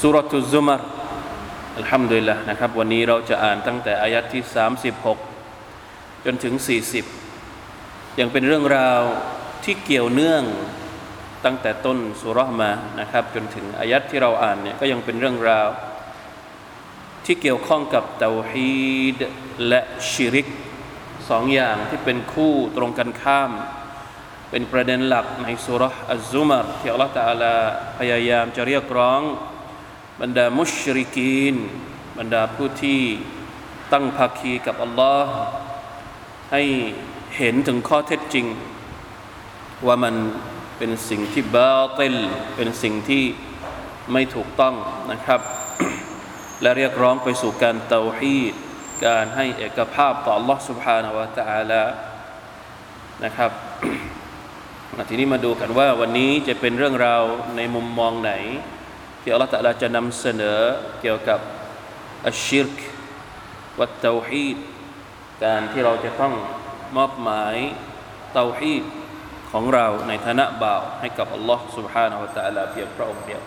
สุรทุซุมารอัลฮัมดุลิลละนะครับ วันนี้เราจะอ่านตั้งแต่อายัดที่ 36 จนถึง 40 ยังเป็นเรื่องราวที่เกี่ยวเนื่องตั้งแต่ต้นสุรมานะครับ จนถึงอายัดที่เราอ่านเนี่ยก็ยังเป็นเรื่องราว ที่เกี่ยวข้องกับเตาฮีดและชิริกสองอย่างที่เป็นคู่ตรงกันข้าม เป็นประเด็นหลักในสุรอัลซุมารที่อัลลอฮฺตะอาลาพยายามจะเรียกร้อง บรรดามุชริกีนบรรดาผู้ที่ตั้งภาคีกับอัลลอฮ์ให้เห็นถึงข้อเท็จจริง ว่ามันเป็นสิ่งที่บาติลเป็นสิ่งที่ไม่ถูกต้องนะครับ และเรียกร้องไปสู่การเตาฮีดการให้เอกภาพต่อ Allah سبحانه และ تعالى นะครับทีนี้มาดูกันว่าวันนี้จะเป็นเรื่องราวในมุมมองไหน ที่อัลลอฮฺตะลาจะนำเสนอเกี่ยวกับอัชชิรกวัตเตาฮีดการที่เราจะต้องมอบหมายเตาฮีดของเราในฐานะบ่าวให้กับอัลลอฮ์ سبحانه และ تعالى เพียงพระองค์เดียว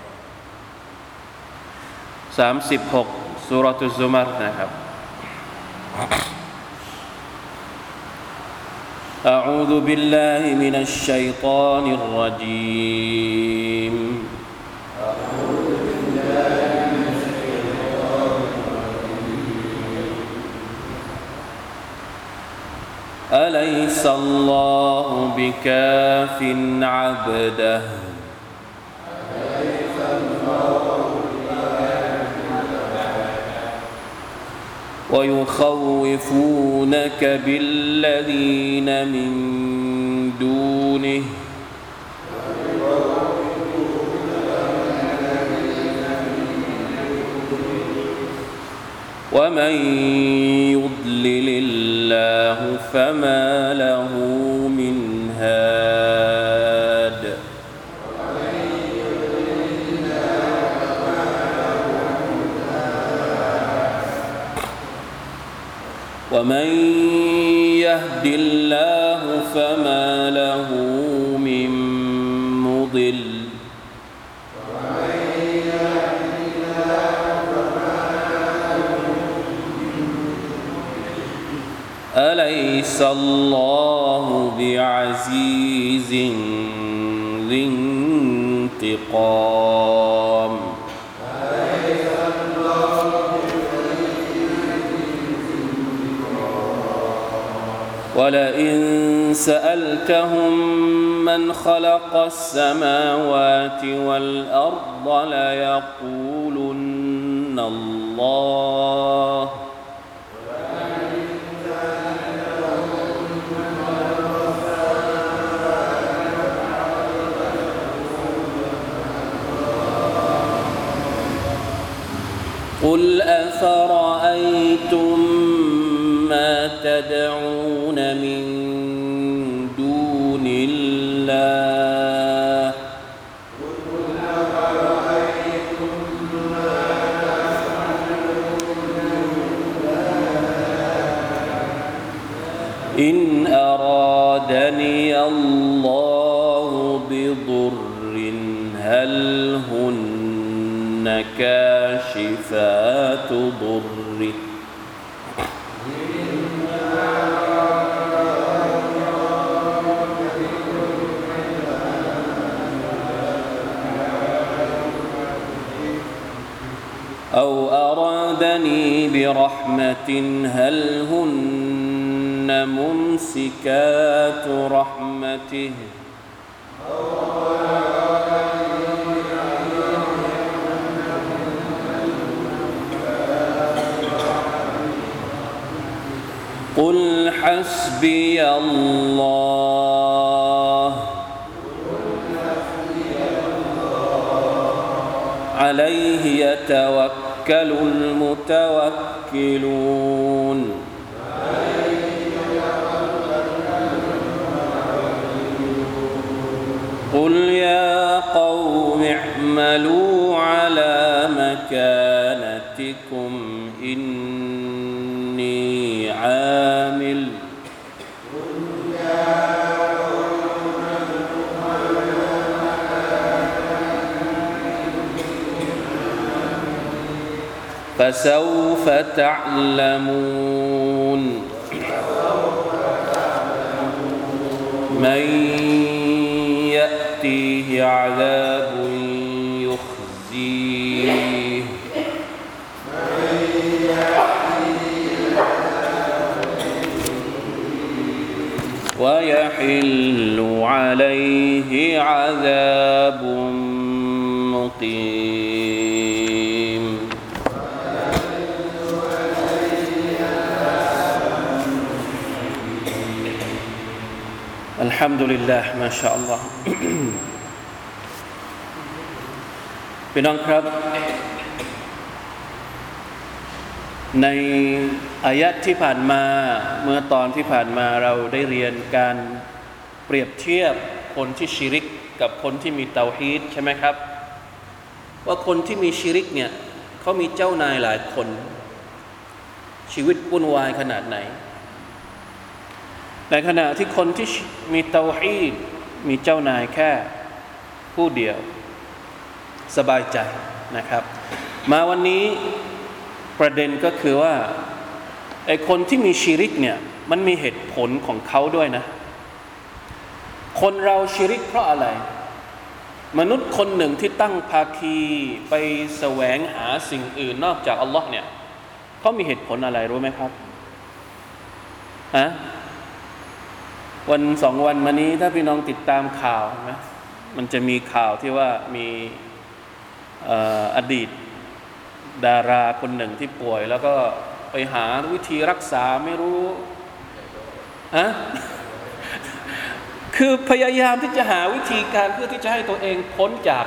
36สุรทุซุมารนะครับ أعوذ بالله من الشيطان الرجيم أليس الله بكاف عبده؟ ويخوفونك بالذين من دونه. ومن فما له من هاد. ومن يهد الله فما له من مضل. أليس الله بعزيز ذي انتقام ولئن سألتهم من خلق السماوات والأرض ليقولن الله قل أفرأيتم ما تدعون من دون الله؟ إن أرادني الله بضر هل هن كاشفات ضره أو أرادني برحمة هل هن ممسكات رحمته؟ حسبي الله. عليه يتوكل المتوكلون. قل يا قوم اعملوا على مكانتكم إني عامل فسوف تعلمون. من يأتيه عذاب يخزيه. ويحل عليه عذاب مقيم. الحمد لله ما شاء الله พี่น้องครับ ในอายะที่ผ่านมาเมื่อตอนที่ผ่านมาเราได้เรียนการเปรียบเทียบคนที่ชิริกกับคนที่มีเตาฮีดใช่ไหมครับ ว่าคนที่มีชิริกเนี่ยเขามีเจ้านายหลายคน ชีวิตวุ่นวายขนาดไหน ในขณะที่คนที่มีเตาฮีดมีเจ้านายแค่ผู้เดียว สบายใจนะครับ มาวันนี้ประเด็นก็คือว่าไอคนที่มีชีริกเนี่ยมันมีเหตุผลของเขาด้วยนะ คนเราชีริกเพราะอะไร มนุษย์คนหนึ่งที่ตั้งภาคีไปแสวงหาสิ่งอื่นนอกจากอัลลอฮ์เนี่ยเขามีเหตุผลอะไรรู้ไหมครับฮะ วันสองวันมานี้ถ้าพี่น้องติดตามข่าวนะมันจะมีข่าวที่ว่ามีอดีตดาราคนหนึ่งที่ป่วย แล้วก็ไปหาวิธีรักษาไม่รู้ฮะคือพยายามที่จะหาวิธีการเพื่อที่จะให้ตัวเองพ้นจาก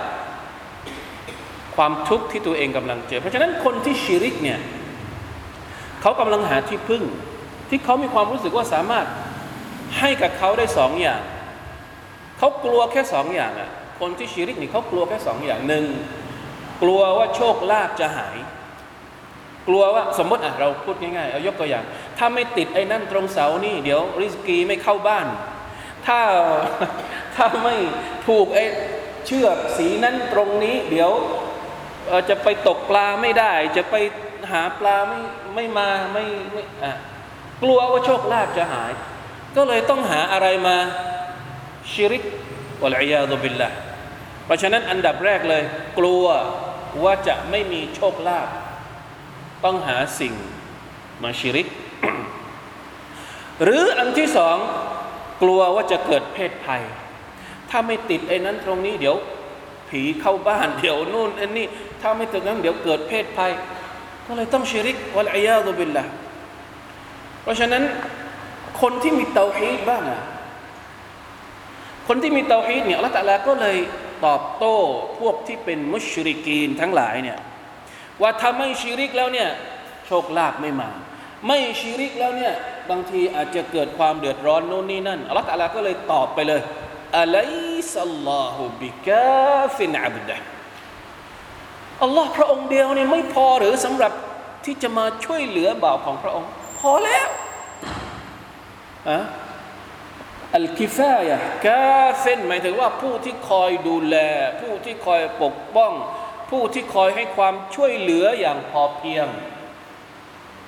ความทุกข์ที่ตัวเองกำลังเจอ เพราะฉะนั้นคนที่ชีริกเนี่ยเขากำลังหาที่พึ่ง ที่เขามีความรู้สึกว่าสามารถ ให้กับเขาได้สองอย่าง เขากลัวแค่สองอย่างอะคนที่ชีริกนี่เขากลัวแค่สองอย่างหนึ่งกลัวว่าโชคลาภจะหาย กลัวว่าสมมติอะเราพูดง่ายๆเอายกตัวอย่าง ถ้าไม่ติดไอ้นั่นตรงเสานี่ เดี๋ยวริสกีไม่เข้าบ้าน ถ้าถ้าไม่ผูกไอ้เชือกสีนั้นตรงนี้ เดี๋ยวจะไปตกปลาไม่ได้ จะไปหาปลาไม่ไม่มาไม่ไม่อะกลัวว่าโชคลาภจะหาย ก็เลยต้องหาอะไรมาชิริกวะลัยยาดุบิลละเพราะฉะนั้นอันดับแรกเลย กลัวว่าจะไม่มีโชคลาภต้องหาสิ่งมาชิริก หรืออันที่สองกลัวว่าจะเกิดเพศภัย ถ้าไม่ติดไอ้นั้นตรงนี้เดี๋ยว ผีเข้าบ้านเดี๋ยวนู่นอันนี้ ถ้าไม่ติดนั้นเดี๋ยวเกิดเพศภัย ก็เลยต้องชิริกวะลัยยาดุบิลละเพราะฉะนั้น คนที่มีเตาฮีดบ้างอะคนที่มีเตาฮีดเนี่ยอัลลอฮฺตะลาก็เลยตอบโต้พวกที่เป็นมุชริกีนทั้งหลายเนี่ยว่าถ้าไม่ชีริกแล้วเนี่ยโชคลาภไม่มา ไม่ชีริกแล้วเนี่ยบางทีอาจจะเกิดความเดือดร้อนโน่นนี่นั่นอัลลอฮฺตะลาก็เลยตอบไปเลยอะลัยซัลลอฮุบิกาฟินอับดะอัลลอฮ์พระองค์เดียวเนี่ยไม่พอหรือสำหรับที่จะมาช่วยเหลือบ่าวของพระองค์ พอแล้ว อะอัลกิฟายะกาเฟนหมายถึงว่าผู้ที่คอยดูแล ผู้ที่คอยปกป้อง ผู้ที่คอยให้ความช่วยเหลืออย่างพอเพียง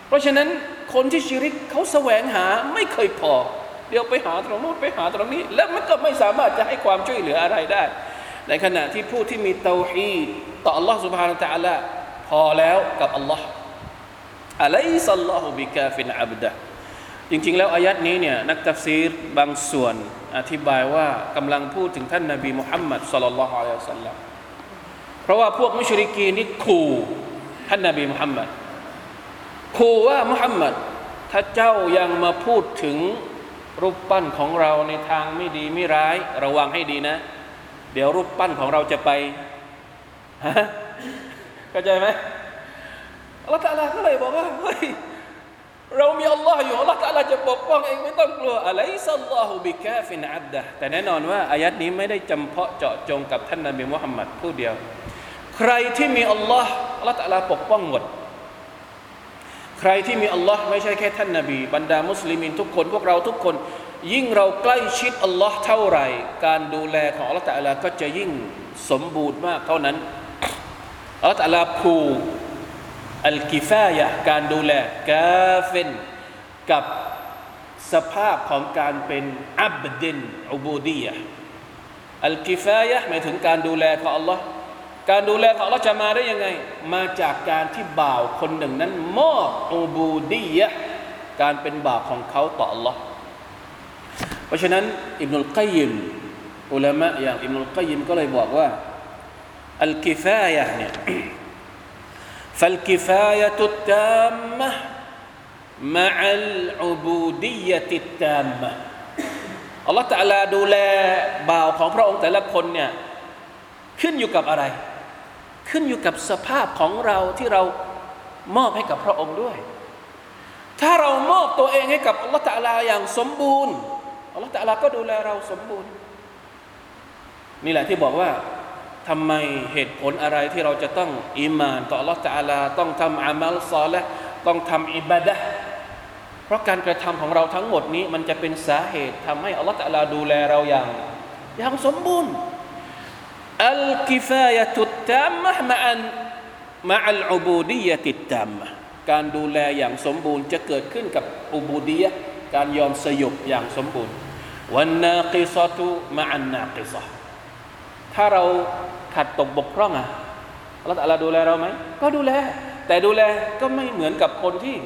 เพราะฉะนั้นคนที่ชิริกเขาแสวงหาไม่เคยพอ เดี๋ยวไปหาตรงนู้นไปหาตรงนี้ แล้วมันก็ไม่สามารถจะให้ความช่วยเหลืออะไรได้ ในขณะที่ผู้ที่มีเตาฮีดต่อ Allah سبحانه และ تعالى พ พอแล้วกับอัลลอฮ์อะลัยซัลลอฮุบิกาฟินอับดะ จริง ๆ แล้วอายัดนี้เนี่ยนักตัฟซีรบางส่วนอธิบายว่ากำลังพูดถึงท่านนาบีมุฮัมมัดสลลัลลอฮุอะลัยฮิวะสัลลัมเพราะว่าพวกมุชริกีนี่ขู่ท่านนาบีมุฮัมมัดขู่ว่ามุฮัมมัดถ้าเจ้ายังมาพูดถึงรูปปั้นของเราในทางไม่ดีไม่ร้าย ระวังให้ดีนะ เดี๋ยวรูปปั้นของเราจะไปฮะเข้าใจไหมอัลลอฮฺตะอาลาก็เลยบอกว่าเฮ้ย เรามีอัลลอฮ์อยู่อัลลอฮฺตะอาลาจะปกป้องเองไม่ต้องกลัวอะไรأليس الله بكاف عبدهแต่แน่นอนว่าอายัดนี้ไม่ได้จำเพาะเจาะจงกับท่านนบีมุฮัมมัดผู้เดียว ใครที่มีอัลลอฮ์อัลลอฮฺตะอาลาปกป้องหมด ใครที่มีอัลลอฮ์ไม่ใช่แค่ท่านนบี บรรดามุสลิมินทุกคนพวกเราทุกคน ยิ่งเราใกล้ชิดอัลลอฮ์เท่าไหร่ การดูแลของอัลลอฮ์ตะอาลาก็จะยิ่งสมบูรณ์มากเท่านั้นอัลลอฮ์ตะอาลาผูก الكفايةการดูแลกาเฟนกับสภาพของการเป็นอับดินอุบูดียะอัลกิฟายะหมายถึงการดูแลของอัลลอฮ์การดูแลของอัลลอฮ์จะมาได้ยังไง มาจากการที่บ่าวคนหนึ่งนั้นมอบอุบูดียะการเป็นบ่าวของเขาต่ออัลลอฮ์เพราะฉะนั้นอิบนุลกัยยิมอุลามะอย่างอิบนุลกัยยิมก็เลยบอกว่าอัลกิฟายะเนี่ย فالكفاية التامة مع العبودية التامة อัลลอฮฺตะลาดูแลบ่าวของพระองค์แต่ละคนเนี่ยขึ้นอยู่กับอะไร ขึ้นอยู่กับสภาพของเราที่เรามอบให้กับพระองค์ด้วย ถ้าเรามอบตัวเองให้กับอัลลอฮฺตะลาอย่างสมบูรณ์อัลลอฮฺตะลาก็ดูแลเราสมบูรณ์ นี่แหละที่บอกว่า ทำไมเหตุผลอะไรที่เราจะต้องอิมานต่อ Allah ตาลาต้องทำอามัลซอและต้องทำอิบาดะเพราะการกระทำของเราทั้งหมดนี้ มันจะเป็นสาเหตุทำให้ Allah ตาลาดูแลเราอย่าง อย่างสมบูรณ์อัลกิฟายะตุตตามะมะอันมะอัลอุบูดียะติตตามะการดูแลอย่างสมบูรณ์จะเกิดขึ้นกับอุบูดียะการยอมสยบอย่างสมบูรณ์วันนากิซาตุมะอันนากิซะ ถ้าเราขัดตกบกพร่องอะอัลลอฮฺดูแลเราไหม ก็ดูแล แต่ดูแลก็ไม่เหมือนกับคนที่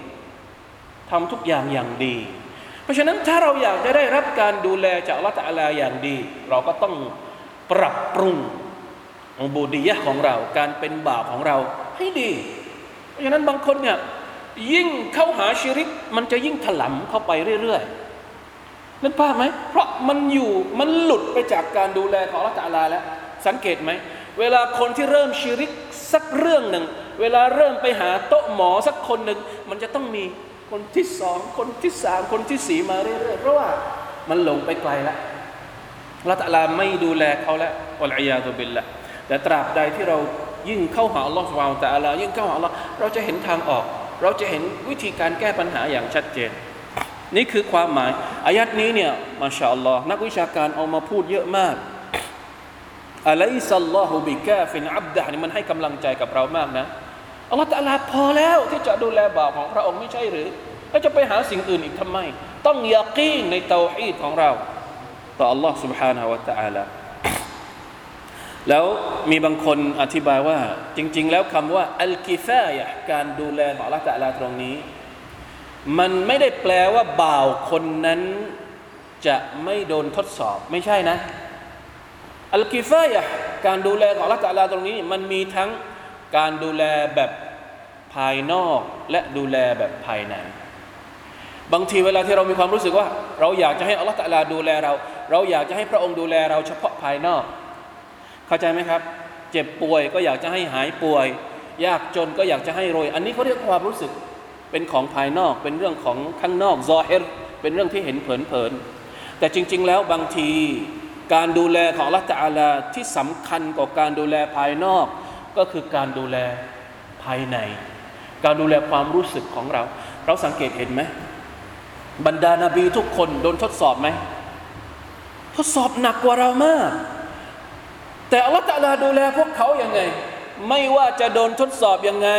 ทำทุกอย่างอย่างดี เพราะฉะนั้นถ้าเราอยากจะได้รับการดูแลจากอัลลอฮฺอย่างดี เราก็ต้องปรับปรุงองบูดียะของเราการเป็นบาปของเราให้ดี เพราะฉะนั้นบางคนเนี่ยยิ่งเข้าหาชีริก มันจะยิ่งถลำเข้าไปเรื่อยๆนั่นป้าไหมเพราะมันอยู่มันหลุดไปจากการดูแลของอัลลอฮฺแล้ว สังเกตไหม เวลาคนที่เริ่มชิริกสักเรื่องหนึ่ง เวลาเริ่มไปหาโต๊ะหมอสักคนหนึ่ง มันจะต้องมีคนที่สอง คนที่สาม คนที่สี่มาเรื่อยๆ เพราะว่ามันหลงไปไกลแล้วละตะลาไม่ดูแลเขาแล้วอัลอยาตุบิลละแต่ตราบใดที่เรายิ่งเข้าหาอัลลอฮฺสุบานตะอัลายิ่งเข้าหาอัลลอฮ์เราจะเห็นทางออก เราจะเห็นวิธีการแก้ปัญหาอย่างชัดเจน นี่คือความหมายอายัดนี้เนี่ยมาชาอัลลอฮ์นักวิชาการเอามาพูดเยอะมาก อะลัยซัลลอฮุบิกาฟินอับดะนี่มันให้กำลังใจกับเรามากนะอัลลอฮฺตะลาพอแล้วที่จะดูแลบ่าวของพระองค์ไม่ใช่หรือแล้วจะไปหาสิ่งอื่นอีกทำไม ต้องยากีนในเตาฮีดของเรา ต่อ Allah سبحانه และ تعالى แล้วมีบางคนอธิบายว่า จริง ๆ แล้วคำว่าอัลกิฟายะการดูแลของ Allah ตะลาตรงนี้ มันไม่ได้แปลว่าบ่าวคนนั้นจะไม่โดนทดสอบ ไม่ใช่นะ อัลกิฟายะการดูแลของละตาลาตรงนี้ มันมีทั้งการดูแลแบบภายนอกและดูแลแบบภายใน บางทีเวลาที่เรามีความรู้สึกว่า เราอยากจะให้อัลลอฮฺตะลาดูแลเรา เราอยากจะให้พระองค์ดูแลเราเฉพาะภายนอก เข้าใจไหมครับ เจ็บป่วยก็อยากจะให้หายป่วย ยากจนก็อยากจะให้รวย อันนี้เขาเรียกความรู้สึกเป็นของภายนอก เป็นเรื่องของข้างนอกซอเฮรเป็นเรื่องที่เห็นเผินๆแต่จริง ๆ แล้วบางที การดูแลของละตาลาที่สำคัญกว่าการดูแลภายนอก ก็คือการดูแลภายใน การดูแลความรู้สึกของเรา เราสังเกตเห็นไหมบรรดานาบีทุกคนโดนทดสอบไหมทดสอบหนักกว่าเรามาก แต่อัลลอฮฺตะลาดูแลพวกเขาอย่างไง ไม่ว่าจะโดนทดสอบยังไง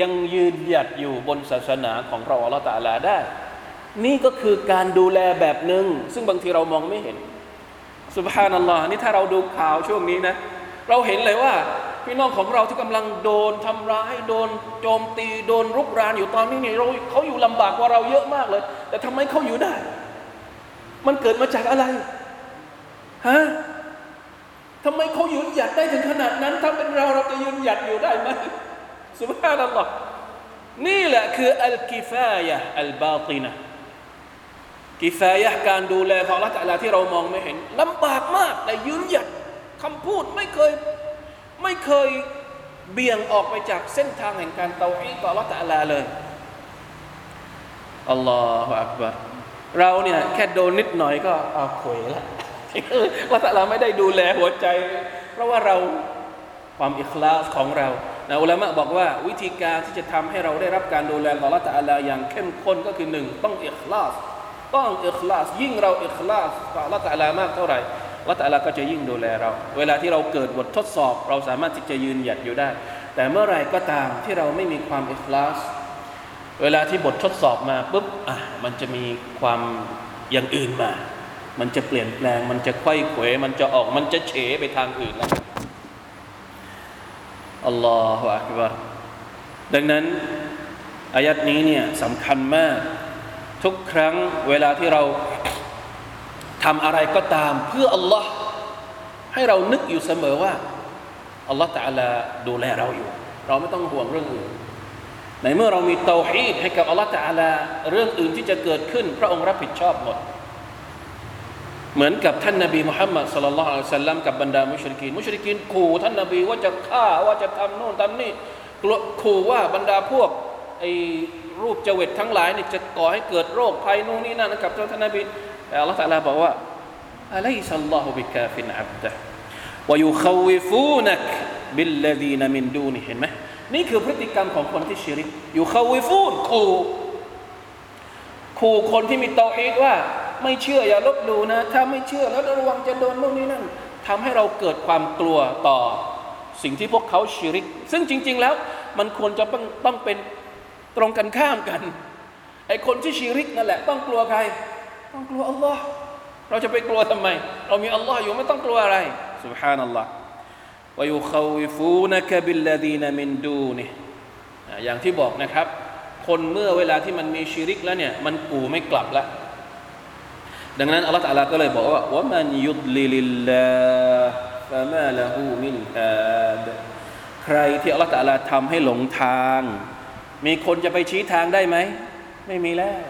ยังยืนหยัดอยู่บนศาสนาของเราอัลลอฮฺตะลาได้ นี่ก็คือการดูแลแบบหนึ่งซึ่งบางทีเรามองไม่เห็น สุบฮานัลลอฮ์นี่ถ้าเราดูข่าวช่วงนี้นะ เราเห็นเลยว่า พี่น้องของเราที่กำลังโดนทำร้ายโดนโจมตีโดนรุกรานอยู่ตอนนี้เนี่ยเราเขาอยู่ลำบากกว่าเราเยอะมากเลย แต่ทำไมเขาอยู่ได้ มันเกิดมาจากอะไรฮะทำไมเขายืนหยัดได้ถึงขนาดนั้น ถ้าเป็นเราเราจะยืนหยัดอยู่ได้ไหมสุภาพนัลลอฮ์นี่แหละคืออัลกิฟายะอัลบาตินะ กิฟายะการดูแลของละตัลาที่เรามองไม่เห็นลำบากมากแต่ยืนหยัดคำพูดไม่เคยไม่เคยเบี่ยงออกไปจากเส้นทางแห่งการเตาอีต่อละตัลาเลยอัลลอฮฺอักบารเราเนี่ยแค่โดนนิดหน่อยก็เอาขวยละละตัลาไม่ได้ดูแลหัวใจ เพราะว่าเราความอิคลาสของเรานะอุลามะบอกว่าวิธีการที่จะทำให้เราได้รับการดูแลของละตัลาอย่างเข้มข้นก็คือหนึ่งต้องอิคลาส ต้องอิคลาสยิ่งเราอิคลาสต่อละตัลามากเท่าไหร่ละตัลาก็จะยิ่งดูแลเรา เวลาที่เราเกิดบททดสอบ เราสามารถที่จะยืนหยัดอยู่ได้ แต่เมื่อไรก็ตามที่เราไม่มีความอิคลาสเวลาที่บททดสอบมาปุ๊บอะมันจะมีความอย่างอื่นมา มันจะเปลี่ยนแปลง มันจะไขว้เขวมันจะออก มันจะเฉไปทางอื่นแล้วอัลลอฮฺอักบารดังนั้นอายัดนี้เนี่ยสำคัญมาก ทุกครั้งเวลาที่เราทำอะไรก็ตามเพื่ออัลลอฮ์ให้เรานึกอยู่เสมอว่าอัลลอฮ์ตะลาดูแลเราอยู่ เราไม่ต้องห่วงเรื่องอื่นในเมื่อเรามีเตาฮีดให้กับอัลลอฮ์ตะลาเรื่องอื่นที่จะเกิดขึ้น พระองค์รับผิดชอบหมด เหมือนกับท่านนบีมุฮัมมัดสุลลัลลอฮุอะลัยฮิสลลัมกับบรรดามุชริกีนมุชริกีนขู่ท่านนบีว่าจะฆ่าว่าจะทำโน่นทำนี่ขู่ว่าบรรดาพวกไอ รูปเจว็ดทั้งหลายนี่จะก่อให้เกิดโรคภัยนู่นนี่นั่นกับท่านนบีแต่อัลลอฮฺตะลาบอกว่าأليس الله بكاف عبده ويخوفونك بالذين من دونهเห็นไหมนี่คือพฤติกรรมของคนที่ชิริกيخوفونขู่ขู่คนที่มีเตาฮีดว่า ไม่เชื่ออย่าลบหลู่นะ ถ้าไม่เชื่อแล้วระวังจะโดนนู่นนี่นั่นทำให้เราเกิดความกลัวต่อสิ่งที่พวกเขาชิริก ซึ่งจริง ๆ แล้วมันควรจะต้องต้องเป็น ตรงกันข้ามกันไอคนที่ชิริกนั่นแหละ ต้องกลัวใคร ต้องกลัวอัลลอฮ์เราจะไปกลัวทำไม เรามีอัลลอฮ์อยู่ไม่ต้องกลัวอะไร سبحان อัลลอฮ์วยุขวิฟูนักบิลลดีนมินดูนี่อย่างที่บอกนะครับ คนเมื่อเวลาที่มันมีชิริกแล้วเนี่ยมันกูไม่กลับแล้วดังนั้นอัลลอฮฺตะลาก็เลยบอกว่าว่ามันยุดลิลิลลาฟะมาละหูมินฮาดใครที่อัลลอฮฺตะลาทำให้หลงทาง มีคนจะไปชี้ทางได้ไหม ไม่มีแล้ว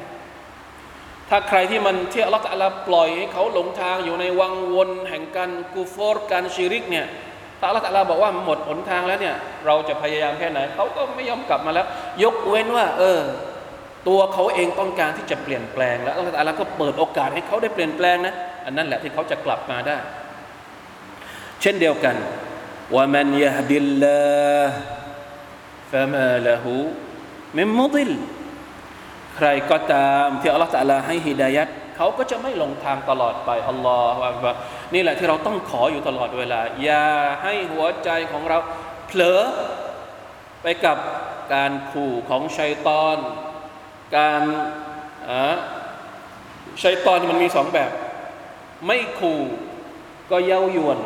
ถ้าใครที่มันเที่อัลลอฮฺตะลาปล่อยให้เขาหลงทางอยู่ในวังวนแห่งการกูฟอร์การชิริกเนี่ยถ้าอัลลอฮฺตะลาบอกว่าหมดหนทางแล้วเนี่ย เราจะพยายามแค่ไหนเขาก็ไม่ยอมกลับมาแล้ว ยกเว้นว่า เออ ตัวเขาเองต้องการที่จะเปลี่ยนแปลง แล้วอัลลอฮฺก็เปิดโอกาสให้เขาได้เปลี่ยนแปลงนะอันนั้นแหละที่เขาจะกลับมาได้ เช่นเดียวกันว่ามันยฮดิลลาฟะมาละหู มิมมุดิลใครก็ตามที่อัลลอฮฺตะลาให้ฮิดายัดเขาก็จะไม่ลงทางตลอดไปอัลลอฮฺอักบารนี่แหละที่เราต้องขออยู่ตลอดเวลา อย่าให้หัวใจของเราเผลอไปกับการขู่ของชัยตอน การชัยตอนมันมีสองแบบ ไม่ขู่ก็เย้ายวน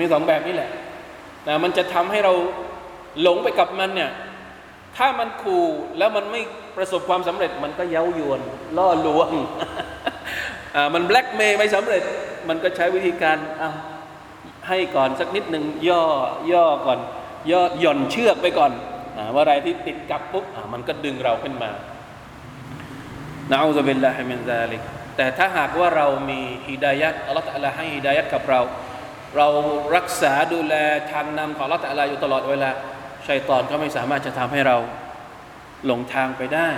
มีสองแบบนี่แหละแต่มันจะทำให้เราหลงไปกับมันเนี่ย ถ้ามันขู่แล้วมันไม่ประสบความสำเร็จ มันก็เย้ายวนล่อลวงมันแบล็กเมย์ไม่สำเร็จ มันก็ใช้วิธีการเอาให้ก่อนสักนิดหนึ่งย่อย่อก่อน ย่อหย่อนเชือกไปก่อนเมื่อไรที่ติดกับปุ๊บมันก็ดึงเราขึ้นมานะอูซบิลลาฮิมินซาลิกแต่ถ้าหากว่าเรามีฮิดายัดอัลลอฮฺตะลาให้ฮิดายัดกับเรา เรารักษาดูแลทางนำของอัลลอฮฺตะลาอยู่ตลอดเวลา ชัยตอนก็ไม่สามารถจะทำให้เราหลงทางไปได้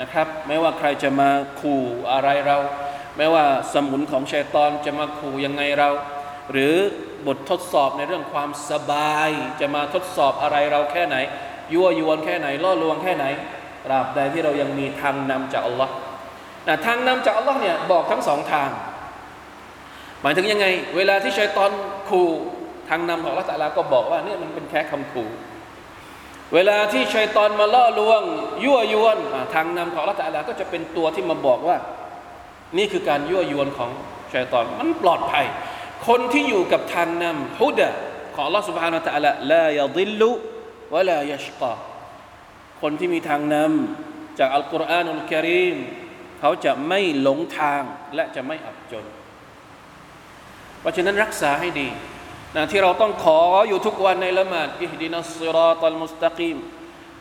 นะครับ ไม่ว่าใครจะมาขู่อะไรเรา ไม่ว่าสมุนของชัยตอนจะมาขู่ยังไงเรา หรือบททดสอบในเรื่องความสบาย จะมาทดสอบอะไรเราแค่ไหน ยั่วยวนแค่ไหน ล่อลวงแค่ไหนตราบใดที่เรายังมีทางนำจากอัลลอฮ์นะทางนำจากอัลลอฮ์เนี่ยบอกทั้งสองทาง หมายถึงยังไง เวลาที่ชัยตอนขู่ทางนำของอัลลอฮ์ตะลาก็บอกว่าเนี่ยมันเป็นแค่คำขู่ เวลาที่ชัยตอนมาล่อลวง ยั่วยวนทางนำของละตาลาก็จะเป็นตัวที่มาบอกว่า นี่คือการยั่วยวนของชัยตอนมันปลอดภัย คนที่อยู่กับทางนำฮุดะของลอสุบฮานาตะละลายดิลุวะลายชกาคนที่มีทางนำจากอัลกุรอานอุลกิริมเขาจะไม่หลงทางและจะไม่อับจน เพราะฉะนั้นรักษาให้ดี นะที่เราต้องขออยู่ทุกวันในละหมาดอิฮดินัสซิรอตัลมุสตะกีม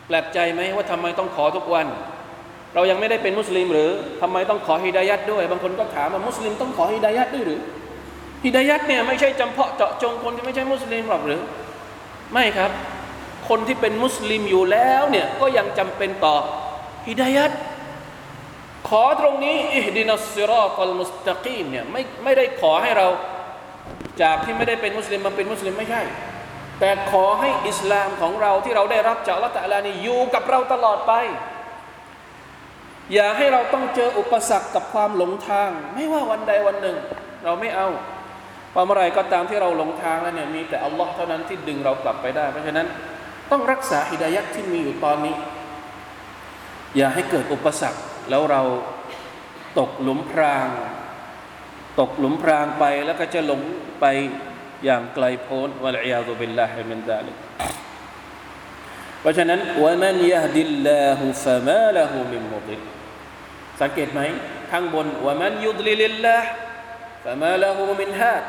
แปลกใจไหมว่าทำไมต้องขอทุกวัน เรายังไม่ได้เป็นมุสลิมหรือทำไมต้องขอฮิดายัดด้วย บางคนก็ถามว่ามุสลิมต้องขอฮิดายัดด้วยหรือฮิดายัดเนี่ยไม่ใช่จำเพาะเจาะจงคนที่ไม่ใช่มุสลิมหรอกหรือ ไม่ครับ คนที่เป็นมุสลิมอยู่แล้วเนี่ยก็ยังจำเป็นต่อฮิดายัดขอตรงนี้อิฮดินัสซิรอตัลมุสตะกีมเนี่ยไม่ไม่ได้ขอให้เรา จากที่ไม่ได้เป็นมุสลิมมาเป็นมุสลิมไม่ใช่ แต่ขอให้อิสลามของเราที่เราได้รับจากละตัลลานี่อยู่กับเราตลอดไป อย่าให้เราต้องเจออุปสรรคกับความหลงทาง ไม่ว่าวันใดวันหนึ่ง เราไม่เอาพอเมื่อไรก็ตามที่เราหลงทางแล้วเนี่ยมีแต่อัลลอฮ์เท่านั้นที่ดึงเรากลับไปได้ เพราะฉะนั้นต้องรักษาฮิดายัดที่มีอยู่ตอนนี้ อย่าให้เกิดอุปสรรคแล้วเราตกหลุมพราง ตกหลุมพรางไปแล้วก็จะหลง ไปอย่างไกลโพ้นوالعياذ بالله من ذلكเพราะฉะนั้นومن يهد الله فما له من مضلสังเกตไหมข้างบนومن يضلل الله فما له من هاد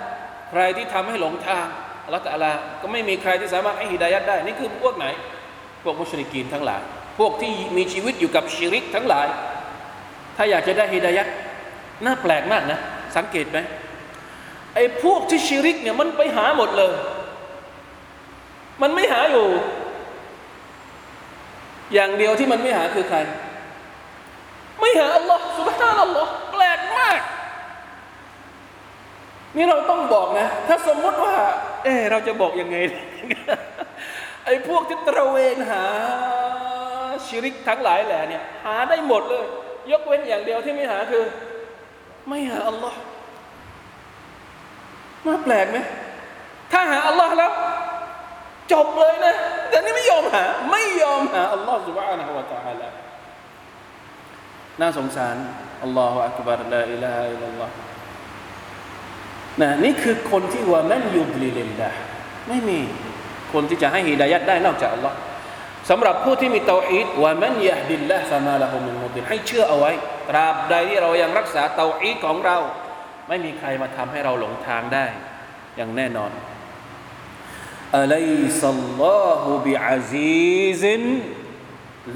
ใครที่ทำให้หลงทางอัลลอฮฺตะลาก็ไม่มีใครที่สามารถให้ฮิดายัดได้นี่คือพวกไหน พวกมุชริกีนทั้งหลาย พวกที่มีชีวิตอยู่กับชิริกทั้งหลาย ถ้าอยากจะได้ฮิดายัดน่าแปลกมากนะ สังเกตไหม ไอ้พวกที่ชิริกเนี่ยมันไปหาหมดเลย มันไม่หาอยู่ อย่างเดียวที่มันไม่หาคือใคร ไม่หาอัลลอฮ์สุบฮานัลลอฮ์แปลกมาก นี่เราต้องบอกนะ ถ้าสมมติว่า เออเราจะบอกยังไง ไอ้พวกที่ตระเวนหาชิริกทั้งหลายแหละเนี่ย หาได้หมดเลย ยกเว้นอย่างเดียวที่ไม่หาคือ ไม่หาอัลลอฮ์ น่าแปลกไหมถ้าหาอัลลอฮ์แล้ว จบเลยนะ แต่นี่ไม่ยอมหา ไม่ยอมหาอัลลอฮ์ سبحانه และ تعالى น่าสงสารอัลลอฮฺอักบารลาอิลาฮะอิลลัลลอฮ์นะนี่คือคนที่ว่ามันยุบลิลิลละไม่มีคนที่จะให้ฮิดายัดได้นอกจากอัลลอฮ์สำหรับผู้ที่มีเตาอีดว่ามันยะดิลละฟะมาละฮุมินมุดิลให้เชื่อเอาไว้ ตราบใดที่เรายังรักษาเตาอีดของเรา ไม่มีใครมาทำให้เราหลงทางได้ อย่างแน่นอนأليس الله بعزيز ذي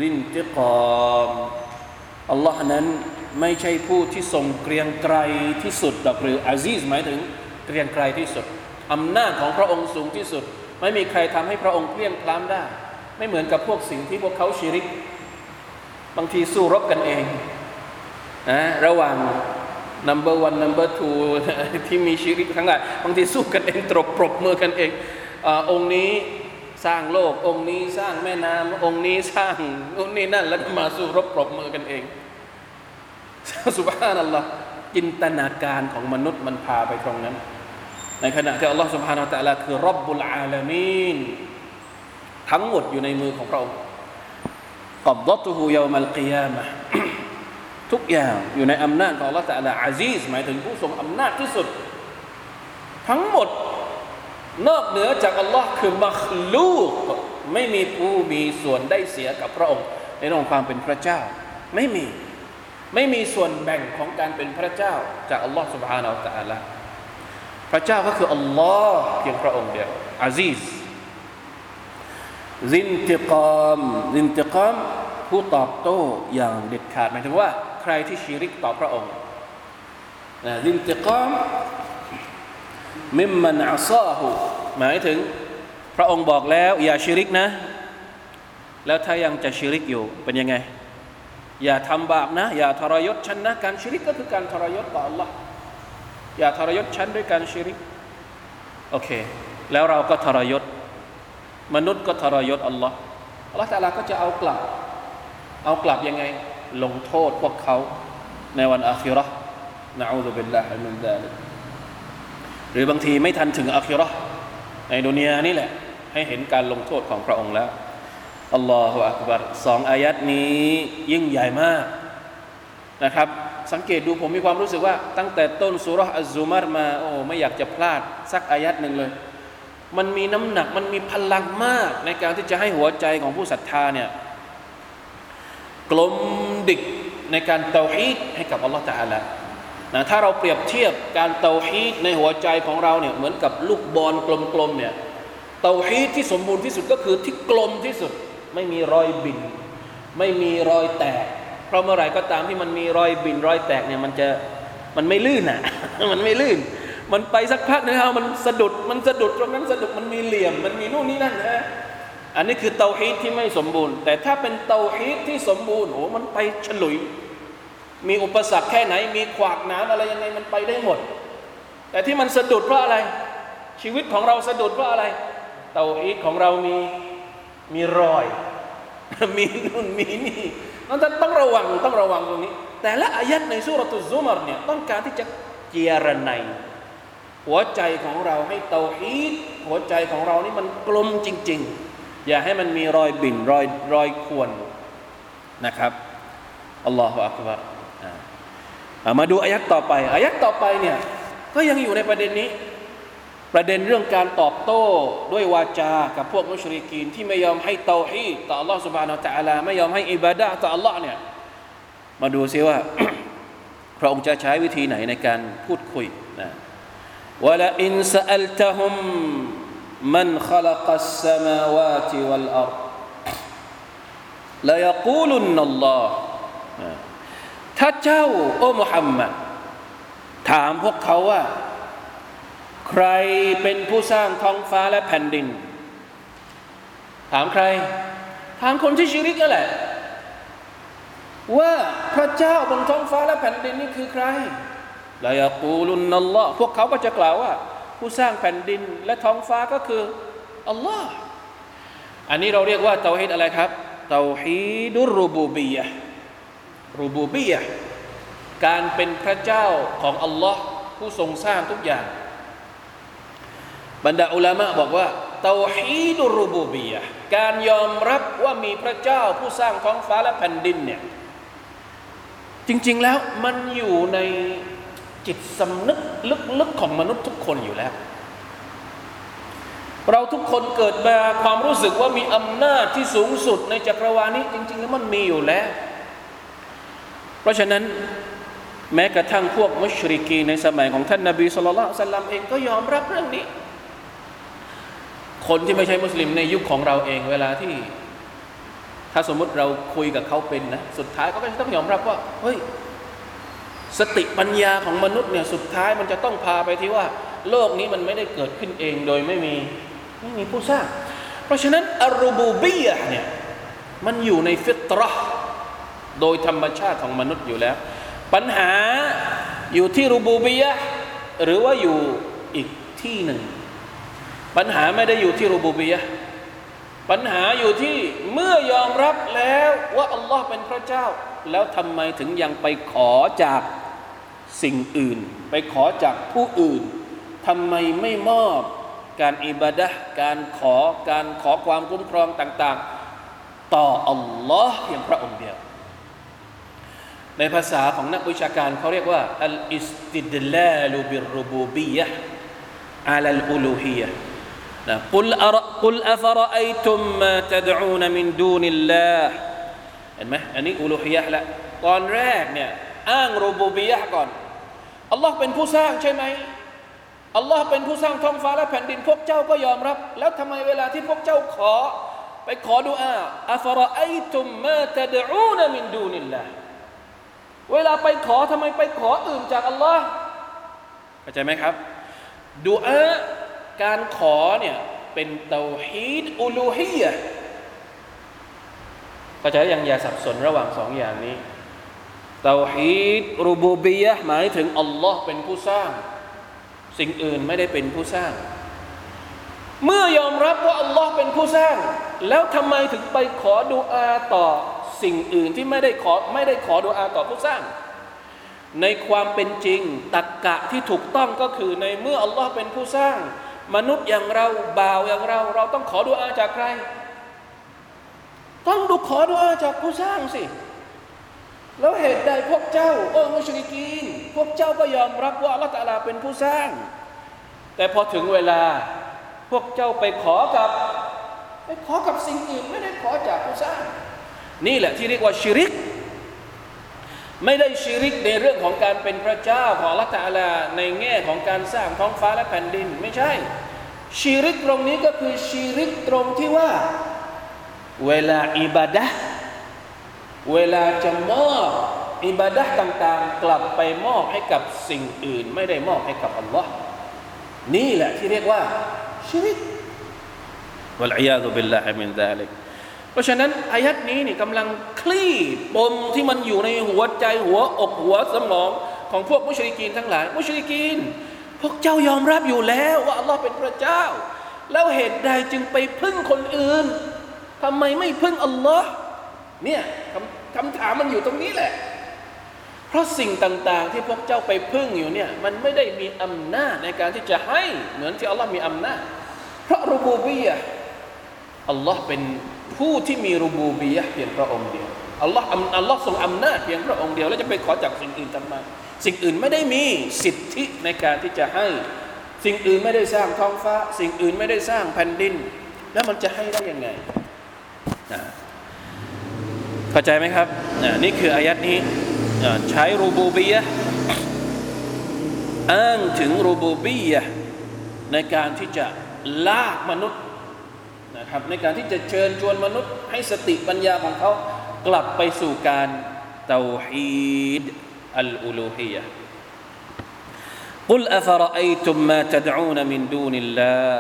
انتقامอัลลอฮ์นั้นไม่ใช่ผู้ที่ทรงเกรียงไกรที่สุดดอกหรืออาซีซหมายถึงเกรียงไกรที่สุดอำนาจของพระองค์สูงที่สุด ไม่มีใครทำให้พระองค์เกลี้ยงคล้ำได้ ไม่เหมือนกับพวกสิ่งที่พวกเขาชิริก บางทีสู้รบกันเองนะระหว่าง number one number two ที่มีชิริกทั้งหลายบางทีสู้กันเองตรบปรบมือกันเองอองค์นี้สร้างโลก องค์นี้สร้างแม่น้ำองค์นี้สร้างองค์นี้นั่นแล้วก็มาสู้รบปรบมือกันเองสุบฮานัลลอฮ์จินตนาการของมนุษย์มันพาไปตรงนั้น ในขณะที่อัลลอฮ์สุบฮานาอัลลอฮ์คือรับบุลอาลามีนทั้งหมดอยู่ในมือของพระองค์กับดตุฮูยามัลกิยามะ ทุกอย่างอยู่ในอำนาจของอัลลอฮ์ตะอาลาอาซีซหมายถึงผู้ทรงอำนาจที่สุด ทั้งหมดนอกเหนือจากอัลลอฮ์คือมัคลูกไม่มีผู้มีส่วนได้เสียกับพระองค์ ในเรื่องความเป็นพระเจ้า ไม่มี ไม่มีส่วนแบ่งของการเป็นพระเจ้า จากอัลลอฮ์ سبحانه และ تعالى พระเจ้าก็คืออัลลอฮ์เพียงพระองค์เดียวอาซีซซินติกามซินติกามผู้ตอบโต้อย่างเด็ดขาดหมายถึงว่า ใครที่ชีริกต่อพระองค์ซินติกามมิมมันอัซาหูหมายถึงพระองค์บอกแล้ว อย่าชิริกนะ แล้วถ้ายังจะชิริกอยู่เป็นยังไง อย่าทำบาปนะ อย่าทรยศฉันนะ การชิริกก็คือการทรยศต่อ Allah อย่าทรยศฉันด้วยการชิริกโอเค แล้วเราก็ทรยศ มนุษย์ก็ทรยศอัลลอฮ์อัลลอฮ์ตาลาก็จะเอากลับ เอากลับยังไง ลงโทษพวกเขาในวันอาคิราะห์นะอูซุบิลลาฮิมินซาลิกหรือบางทีไม่ทันถึงอาคิราะห์ในดุนยานี่แหละ ให้เห็นการลงโทษของพระองค์แล้วอัลลอฮฺอักบัรสองอายัดนี้ยิ่งใหญ่มากนะครับ สังเกตดูผมมีความรู้สึกว่า ตั้งแต่ต้นสุรษอัซซุมารมาโอ้ไม่อยากจะพลาด สักอายัดหนึ่งเลย มันมีน้ำหนักมันมีพลังมากในการที่จะให้หัวใจของผู้ศรัทธาเนี่ย กลมดิกในการเตาฮีดให้กับอัลลอฮฺตาลานะถ้าเราเปรียบเทียบการเตาฮีดในหัวใจของเราเนี่ยเหมือนกับลูกบอลกลมๆเนี่ยเตาฮีดที่สมบูรณ์ที่สุดก็คือที่กลมที่สุด ไม่มีรอยบิน ไม่มีรอยแตก เพราะเมื่อไหร่ก็ตามที่มันมีรอยบินรอยแตกเนี่ยมันจะมันไม่ลื่นอะ มันไม่ลื่น มันไปสักพักนึงครับมันสะดุดมันสะดุดตรงนั้นสะดุดมันมีเหลี่ยม มันมีนู่นนี่นั่นนะ อันนี้คือเตาฮีดที่ไม่สมบูรณ์ แต่ถ้าเป็นเตาฮีดที่สมบูรณ์โอ้มันไปฉลุย มีอุปสรรคแค่ไหน มีขวากน้ำอะไรยังไงมันไปได้หมด แต่ที่มันสะดุดเพราะอะไร ชีวิตของเราสะดุดเพราะอะไร เตาฮีดของเรามีมีรอย มีนู่นมีนี่นั่นต้องระวังต้องระวังตรงนี้ แต่ละอายัดในสุรตุซุมารเนี่ยต้องการที่จะเจียรนัยหัวใจของเราให้เตาฮีดหัวใจของเรานี่มันกลมจริง ๆ อย่าให้มันมีรอยบิ่นรอยรอยควรนะครับอัลลอฮฺอักบะมาดูอายัดต่อไปอายัดต่อไปเนี่ยก็ยังอยู่ในประเด็นนี้ ประเด็นเรื่องการตอบโต้ด้วยวาจา กับพวกมุชริกีน ที่ไม่ยอมให้เตาฮีต่ออัลลอฮฺสุบานาตะอัลาไม่ยอมให้อิบาดะต่ออัลลอฮ์เนี่ยมาดูซิว่าพระองค์จะใช้วิธีไหนในการพูดคุยนะวะลาอินสอัลตะฮุม من خلق السماوات والأرض ليقولن الله ถ้าเจ้าโอ้มุฮัมมัดถามพวกเขาว่า ใครเป็นผู้สร้างท้องฟ้าและแผ่นดิน ถามใคร ถามคนที่ชิริกนั่นแหละ ว่าพระเจ้าบนท้องฟ้าและแผ่นดินนี่คือใครลายกูลุนนัลลอฮ์พวกเขาก็จะกล่าวว่า ผู้สร้างแผ่นดินและท้องฟ้าก็คืออัลลอฮ์อันนี้เราเรียกว่าเตาฮีดอะไรครับเตาฮีดุรูบูบียะรูบูบียะการเป็นพระเจ้าของอัลลอฮ์ผู้ทรงสร้างทุกอย่าง บรรดาอุลามะบอกว่าเตาฮีดุรูบูบียะการยอมรับว่ามีพระเจ้าผู้สร้างท้องฟ้าและแผ่นดินเนี่ยจริง ๆแล้วมันอยู่ใน จิตสำนึกลึกๆของมนุษย์ทุกคนอยู่แล้ว เราทุกคนเกิดมาความรู้สึกว่ามีอำนาจที่สูงสุดในจักรวาลนี้จริง ๆ แล้วมันมีอยู่แล้ว เพราะฉะนั้นแม้กระทั่งพวกมุชริกีในสมัยของท่านนาบีสุลต่านสัลลัมเองก็ยอมรับเรื่องนี้ คนที่ไม่ใช่มุสลิมในยุคของเราเองเวลาที่ ถ้าสมมติเราคุยกับเขาเป็นนะ สุดท้ายเขาก็จะต้องยอมรับว่า เฮ้ย สติปัญญาของมนุษย์เนี่ยสุดท้ายมันจะต้องพาไปที่ว่า โลกนี้มันไม่ได้เกิดขึ้นเองโดยไม่มีไม่มีผู้สร้าง เพราะฉะนั้นอารูบูบียะเนี่ยมันอยู่ในฟิตรห์โดยธรรมชาติของมนุษย์อยู่แล้ว ปัญหาอยู่ที่รูบูบียะหรือว่าอยู่อีกที่หนึ่ง ปัญหาไม่ได้อยู่ที่รูบูบียะปัญหาอยู่ที่เมื่อยอมรับแล้วว่าอัลลอฮ์เป็นพระเจ้า แล้วทำไมถึงยังไปขอจากสิ่งอื่น ไปขอจากผู้อื่นทำไมไม่มอบการอิบาดะการขอการขอความคุ้มครองต่าง ๆ ต่ออัลลอฮ์เพียงพระองค์เดียว ในภาษาของนักวิชาการเขาเรียกว่าอัลอิสติดลาลูบิรูบูบียะอัลลอูลูฮียะนะกุลอรกุลอัฟรอไอตุมมาตดอูนมินดูนิลลาห์ ห็นไหมอันนี้อูลูฮียะละตอนแรกเนี่ยอ้างรูบูบียะก่อนอัลลอฮ์เป็นผู้สร้างใช่ไหมอัลลอฮ์เป็นผู้สร้างท้องฟ้าและแผ่นดินพวกเจ้าก็ยอมรับ แล้วทำไมเวลาที่พวกเจ้าขอ ไปขอดุอาอัฟรอไอตุมมาตดอูนมินดูนิลลาเวลาไปขอทำไมไปขออื่นจากอัลลอฮ์เข้าใจไหมครับดุอาการขอเนี่ยเป็นเตาฮีดอูลูฮียะ ก็จะยังอย่าสับสนระหว่างสองอย่างนี้เตาฮีดรูบูบียะหมายถึงอัลลอฮ์เป็นผู้สร้าง สิ่งอื่นไม่ได้เป็นผู้สร้าง เมื่อยอมรับว่าอัลลอฮ์เป็นผู้สร้าง แล้วทำไมถึงไปขอดุอาต่อสิ่งอื่นที่ไม่ได้ขอไม่ได้ขอดุอาต่อผู้สร้าง ในความเป็นจริงตักกะที่ถูกต้องก็คือในเมื่ออัลลอฮ์เป็นผู้สร้าง มนุษย์อย่างเราบ่าวอย่างเรา เราต้องขอดุอาจากใคร ต้องดูขอดุอาจากผู้สร้างสิ แล้วเหตุใดพวกเจ้า โอ้มุชริกีน พวกเจ้าก็ยอมรับว่าอัลลอฮฺตะลาเป็นผู้สร้าง แต่พอถึงเวลาพวกเจ้าไปขอกับไปขอกับสิ่งอื่นไม่ได้ขอจากผู้สร้าง นี่แหละที่เรียกว่าชิริก ไม่ได้ชิริกในเรื่องของการเป็นพระเจ้าของละตาลาในแง่ของการสร้างท้องฟ้าและแผ่นดินไม่ใช่ชีริกตรงนี้ก็คือชีริกตรงที่ว่า เวลาอิบาดะเวลาจะมอบอิบาดะต่างๆ กลับไปมอบให้กับสิ่งอื่น ไม่ได้มอบให้กับอัลลอฮ์นี่แหละที่เรียกว่าชีริกวะลัยยาตุบิลลาฮิมินซาลิกเพราะฉะนั้นอายัดนี้นี่กำลังคลี่ปมที่มันอยู่ในหัวใจหัวอกหัวสมองของพวกมุชริกีนทั้งหลาย มุชริกีน พวกเจ้ายอมรับอยู่แล้วว่าอัลลอฮ์เป็นพระเจ้า แล้วเหตุใดจึงไปพึ่งคนอื่น ทำไมไม่พึ่งอัลลอฮ์เนี่ยคำคำถามมันอยู่ตรงนี้แหละ เพราะสิ่งต่าง ๆ ที่พวกเจ้าไปพึ่งอยู่เนี่ยมันไม่ได้มีอำนาจในการที่จะให้เหมือนที่อัลลอฮ์มีอำนาจ เพราะรูบูบียะอัลลอฮ์เป็นผู้ที่มีรูบูบียะเพียงพระองค์เดียวอัลลอฮ์อัลลอฮ์ทรงอำนาจเพียงพระองค์เดียวแล้วจะไปขอจากสิ่งอื่นทำไมสิ่งอื่นไม่ได้มีสิทธิในการที่จะให้ สิ่งอื่นไม่ได้สร้างท้องฟ้า สิ่งอื่นไม่ได้สร้างแผ่นดิน แล้วมันจะให้ได้ยังไง เข้าใจไหมครับนี่คืออายัดนี้ใช้รูบูบียะอ้างถึงรูบูบียะในการที่จะลากมนุษย์นะครับในการที่จะเชิญชวนมนุษย์ให้สติปัญญาของเขากลับไปสู่การเตาฮีดอัลอูลูฮียะ قل أفرأيتم ما تدعون من دون الله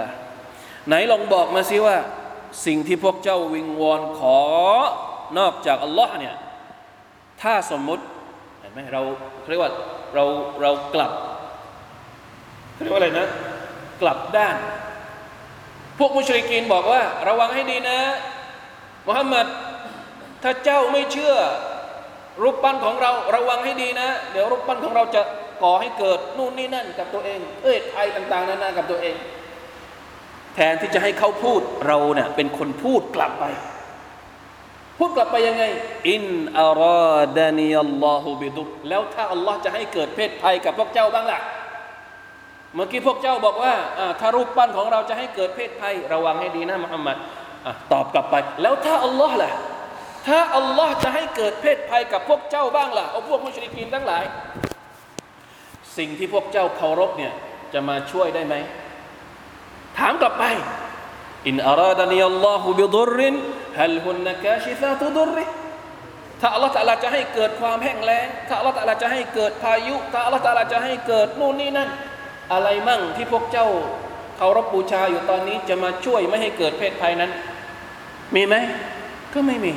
ไหนลองบอกมาสิว่า สิ่งที่พวกเจ้าวิงวอนขอนอกจากอัลลอฮ์เนี่ยถ้าสมมุติเห็นไหมเราเรียกว่าเราเรากลับเรียกว่าอะไรนะ กลับด้าน พวกมุชริกีนบอกว่า ระวังให้ดีนะมุฮัมมัดถ้าเจ้าไม่เชื่อ รูปปั้นของเราระวังให้ดีนะ เดี๋ยวรูปปั้นของเราจะก่อให้เกิดนู่นนี่นั่นกับตัวเอง เอ้ยภัยต่าง ๆนานากับตัวเอง แทนที่จะให้เขาพูดเราเนี่ยเป็นคนพูดกลับไป พูดกลับไปยังไง อินอารอดานีอัลลอฮุบิดุแล้วถ้าอัลลอฮ์จะให้เกิดเพศภัยกับพวกเจ้าบ้างล่ะ เมื่อกี้พวกเจ้าบอกว่าถ้ารูปปั้นของเราจะให้เกิดเพศภัย ระวังให้ดีนะมุฮัมมัดตอบกลับไป แล้วถ้าอัลลอฮ์ล่ะ ถ้าอัลลอฮ์จะให้เกิดเพศภัยกับพวกเจ้าบ้างล่ะเอาพวกมุชริกีนทั้งหลาย สิ่งที่พวกเจ้าเคารพเนี่ยจะมาช่วยได้ไหม ถามกลับไปอินอาราดานีอัลลอฮฺบิดุรินฮัลฮุนนักาชิฟาตุดุริถ้าอัลลอฮฺตะลาจะให้เกิดความแห้งแล้งถ้าอัลลอฮฺตะลาจะให้เกิดพายุ ถ้าอัลลอฮฺตะลาจะให้เกิดนู่นนี่นั่น อะไรมั่งที่พวกเจ้าเคารพบูชาอยู่ตอนนี้จะมาช่วยไม่ให้เกิดเพศภัยนั้น มีไหมก็ไม่มี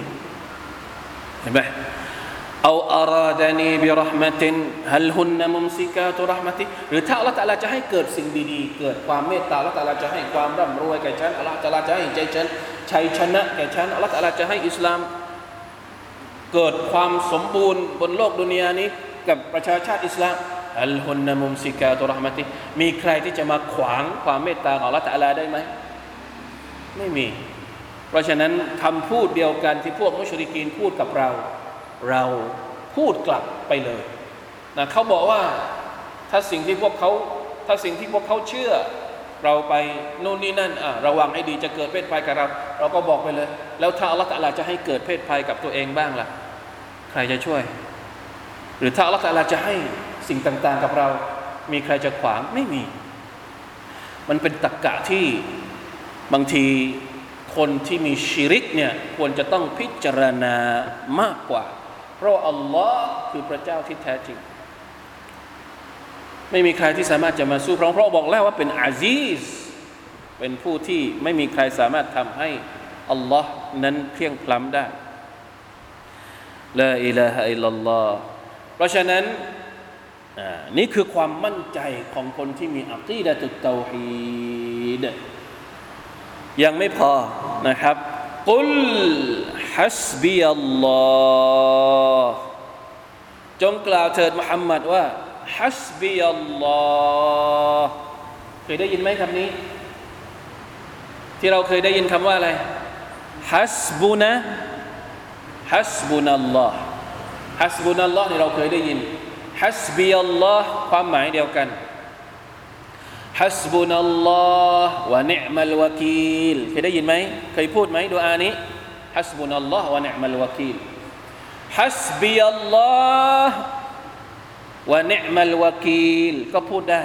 เห็นไหม เอาอาราดานีบิรหมตินฮัลฮุนนมุมซิกาตุรหมติหรือถ้าอัลลอฮฺตะลาจะให้เกิดสิ่งดีๆ เกิดความเมตตาอัลลอฮฺตะลาจะให้ความร่ำรวยแก่ฉันอัลลอฮฺตะลาจะให้ใจฉันชัยชนะแก่ฉันอัลลอฮฺตะลาจะให้อิสลาม เกิดความสมบูรณ์บนโลกดุนยานี้ กับประชาชาติอิสลามอัลฮุนนมุมซิกาตุรหมติมีใครที่จะมาขวางความเมตตาของอัลลอฮฺตะลาได้ไหมไม่มี เพราะฉะนั้นคำพูดเดียวกันที่พวกมุชริกีนพูดกับเรา เราพูดกลับไปเลยนะเขาบอกว่าถ้าสิ่งที่พวกเขาถ้าสิ่งที่พวกเขาเชื่อ เราไปนู่นนี่นั่นอะระวังให้ดีจะเกิดเพศภัยกับเราเราก็บอกไปเลย แล้วถ้าอัลลอฮฺจะให้เกิดเพศภัยกับตัวเองบ้างล่ะ ใครจะช่วย หรือถ้าอัลลอฮฺจะให้สิ่งต่างๆกับเรา มีใครจะขวางไม่มี มันเป็นตรกกะที่บางทีคนที่มีชิริกเนี่ยควรจะต้องพิจารณามากกว่า ราะอัลลอฮ์คือพระเจ้าที่แท้จริง ไม่มีใครที่สามารถจะมาสู้พระองค์พระองค์บอกแล้วว่าเป็นอาซีสเป็นผู้ที่ไม่มีใครสามารถทำให้อัลลอฮ์นั้นเพียงพล้ำได้ละอิลาฮะอิลลัลลอฮ์เพราะฉะนั้นนี่คือความมั่นใจของคนที่มีอัคีดะตุตเตาฮีดยังไม่พอนะครับกุล ฮัสบีอัลลอฮ์จงกล่าวเถิดมุฮัมมัดว่าฮัสบีอัลลอฮ์เคยได้ยินไหมคำนี้ ที่เราเคยได้ยินคำว่าอะไรฮัสบุนะฮัสบุนัลลอฮ์ฮัสบุนัลลอฮ์นี่เราเคยได้ยินฮัสบีอัลลอฮ์ความหมายเดียวกันฮัสบุนัลลอฮ์วะนิอมัลวะกีลเคยได้ยินไหมเคยพูดไหมดูอานี้ ฮัสบุนัลลอฮ์วะนิอมัลวะกีลฮัสบีอัลลอฮ์วะนิอมัลวะกีลก็พูดได้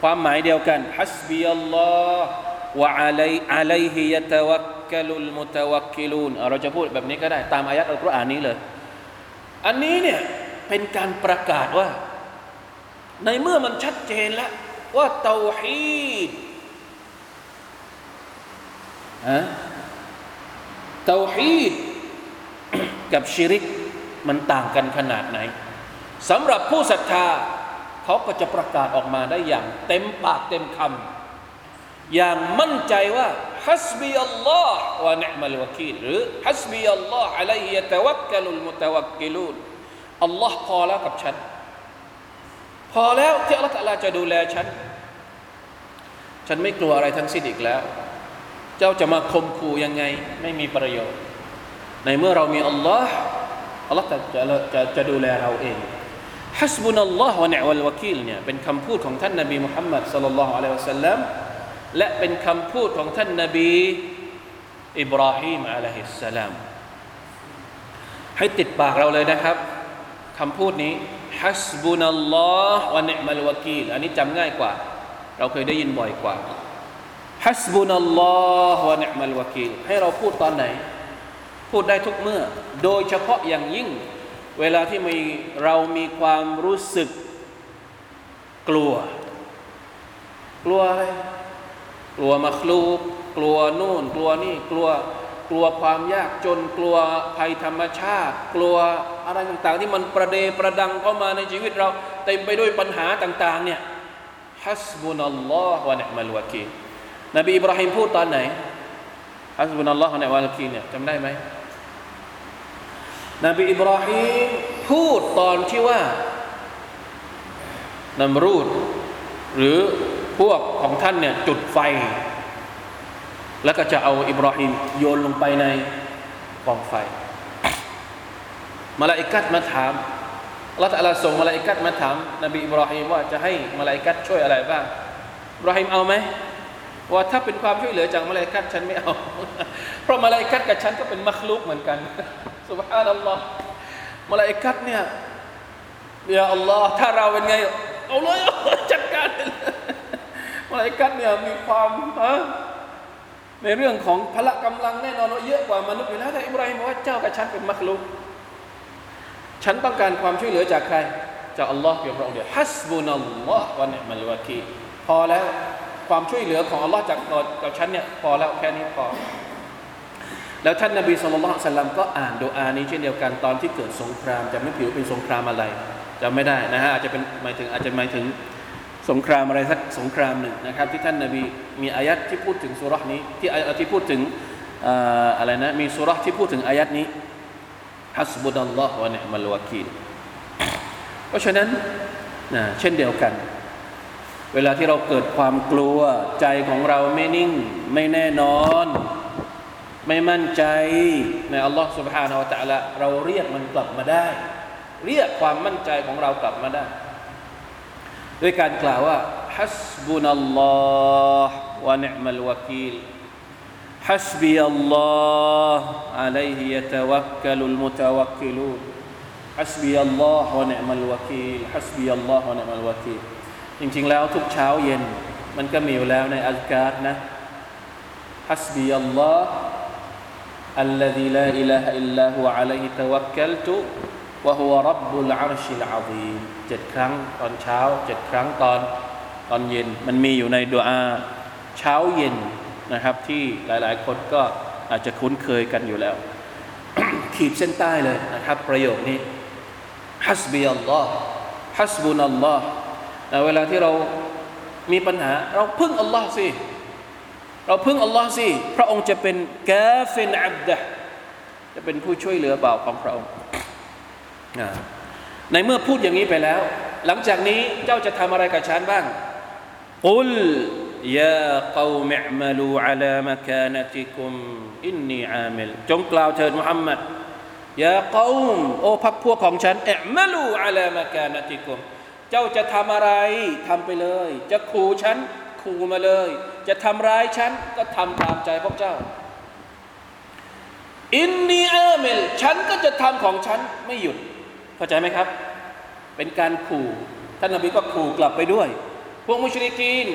ความหมายเดียวกันฮัสบีอัลลอฮ์วะอะลัยอะลัยฮิยะตะวักกะลุลมุตะวักกิลูนเราจะพูดแบบนี้ก็ได้ตามอายัดอัลกุรอานนี้เลย อันนี้เนี่ยเป็นการประกาศว่า ในเมื่อมันชัดเจนแล้ว ว่าเตาฮีดฮะ เตาฮีดกับชิริกมันต่างกันขนาดไหนสำหรับผู้ศรัทธาเขาก็จะประกาศออกมาได้อย่างเต็มปากเต็มคำอย่างมั่นใจว่าฮัสบีอัลลอฮ์วะนิมัลวะกีลหรือฮัสบีอัลลอฮ์อะลัยฮิยะตะวักกะลุลมุตะวักกิลูนอัลลอฮ์พอแล้วกับฉัน พอแล้วที่อัลลอฮ์จะดูแลฉัน ฉันไม่กลัวอะไรทั้งสิ้นอีกแล้ว เจ้าจะมาคมคูยังไง ไม่มีประโยชน์ ในเมื่อเรามีอัลลอฮ์อัลลอฮ์จะจะจะจะดูแลเราเองฮัสบุนัลลอฮ์วะนิวัลวะกีลเนี่ยเป็นคำพูดของท่านนบีมุฮัมมัดสัลลัลลอฮุอะลัยฮิวะสัลลัมและเป็นคำพูดของท่านนบีอิบราฮิมอะลัยฮิสสลามให้ติดปากเราเลยนะครับคำพูดนี้ฮัสบุนัลลอฮ์วะนิมัลวะกีลอันนี้จำง่ายกว่า เราเคยได้ยินบ่อยกว่า ฮัสบุนัลลอฮ์วะนิมัลวะกีลให้เราพูดตอนไหน พูดได้ทุกเมื่อ โดยเฉพาะอย่างยิ่ง เวลาที่มีเรามีความรู้สึกกลัว กลัวอะไร กลัวมาคลูกกลัวนู่น กลัวนี่ กลัว กลัวความยากจน กลัวภัยธรรมชาติ กลัวอะไรต่างๆ ที่มันประเดประดังเข้ามาในชีวิตเราเต็มไปด้วยปัญหาต่าง ๆ เนี่ยฮัสบุนัลลอฮ์วะนิมัลวะกี นบีอิบราฮิมพูดตอนไหนฮัสบุนัลลอฮ์วะนิมัลกีเนี่ยจำได้ไหมนบีอิบราฮิมพูดตอนที่ว่านัมรูด หรือพวกของท่านเนี่ยจุดไฟ แล้วก็จะเอาอิบราฮิมโยนลงไปในกองไฟมาลาอิกัดมาถามละตัลลาส่งมาลาอิกัดมาถามนบีอิบราฮิมว่าจะให้มาลาอิกัดช่วยอะไรบ้างอิบราฮิมเอาไหม ว่าถ้าเป็นความช่วยเหลือจากมาลาอิกัดฉันไม่เอา เพราะมาลาอิกัดกับฉันก็เป็นมัคลุกเหมือนกันสุบฮานัลลอฮ์มาลาอิกัดเนี่ยยาอัลลอฮ์ถ้าเราเป็นไงเอาเลยจัดการเลยมาลาอิกัดเนี่ยมีความในเรื่องของพละกำลังแน่นอนว่าเยอะกว่ามนุษย์อยู่แล้วแต่อิบราฮิมบอกว่าเจ้ากับฉันเป็นมักลุกฉันต้องการความช่วยเหลือจากใคร จากอัลลอฮ์เพียงพระองค์เดียวฮัสบุนัลลอฮ์วะนิมัลวะกีพอแล้ว ความช่วยเหลือของอัลลอฮ์จากกับฉันเนี่ยพอแล้วแค่นี้พอ แล้วท่านนบีสุลต่านสัลลัมก็อ่านดูอานี้เช่นเดียวกันตอนที่เกิดสงครามจะไม่ผิวเป็นสงครามอะไรจะไม่ได้นะฮะอาจจะเป็นหมายถึงอาจจะหมายถึงสงครามอะไรสักสงครามหนึ่งนะครับ ที่ท่านนาบีมีอายัดที่พูดถึงสุรษนี้ที่ที่พูดถึงอะไรนะมีสุรษที่พูดถึงอายัดนี้ฮัสบุดัลลอฮ์วะเนมัลวะกีลเพราะฉะนั้นนะเช่นเดียวกัน เวลาที่เราเกิดความกลัวใจของเราไม่นิ่ง ไม่แน่นอน ไม่มั่นใจในอัลลอฮ์ سبحانه และ تعالى เราเรียกมันกลับมาได้ เรียกความมั่นใจของเรากลับมาได้ด้วยการกล่าวว่าฮัสบุนัลลอฮ์วะนิมัลวะกีล حسبي الله عليه يتوكل المتوكلون حسبي الله ونعم الوكيل حسبي الله ونعم الوكيل จริงๆแล้วทุกเช้าเย็นมันก็มีอยู่แล้วในอัลการนะ حسبي الله الذي لا إله إلا هو عليه توكلت وهو رب العرش العظيم เจ็ดครั้งตอนเช้าเจ็ดครั้งตอนตอนเย็นมันมีอยู่ในดุอาเช้าเย็นนะครับที่หลายๆ คนก็อาจจะคุ้นเคยกันอยู่แล้ว ขีดเส้นใต้เลยนะครับ ประโยคนี้ฮัสบีอัลลอฮ์ฮัสบุนัลลอฮ์ เวลาที่เรามีปัญหา เราพึ่งอัลลอฮ์สิ เราพึ่งอัลลอฮ์สิ พระองค์จะเป็นกาฟินอับดะจะเป็นผู้ช่วยเหลือบ่าวของพระองค์ในเมื่อพูดอย่างนี้ไปแล้ว หลังจากนี้เจ้าจะทำอะไรกับฉันบ้างอุลยาเกามิอมาลูอัลามคานติคุมอินนีอามิลจงกล่าวเถิดมุฮัมมัดยาเกามโอพักพวกของฉันเอิมาลูอัลามคานติคุม เจ้าจะทำอะไรทำไปเลย จะขู่ฉันขู่มาเลย จะทำร้ายฉันก็ทำตามใจพวกเจ้า อินนีอาเมลฉันก็จะทำของฉันไม่หยุด เข้าใจไหมครับ เป็นการขู่ท่านนบีก็ขู่กลับไปด้วย พวกมุชริกีน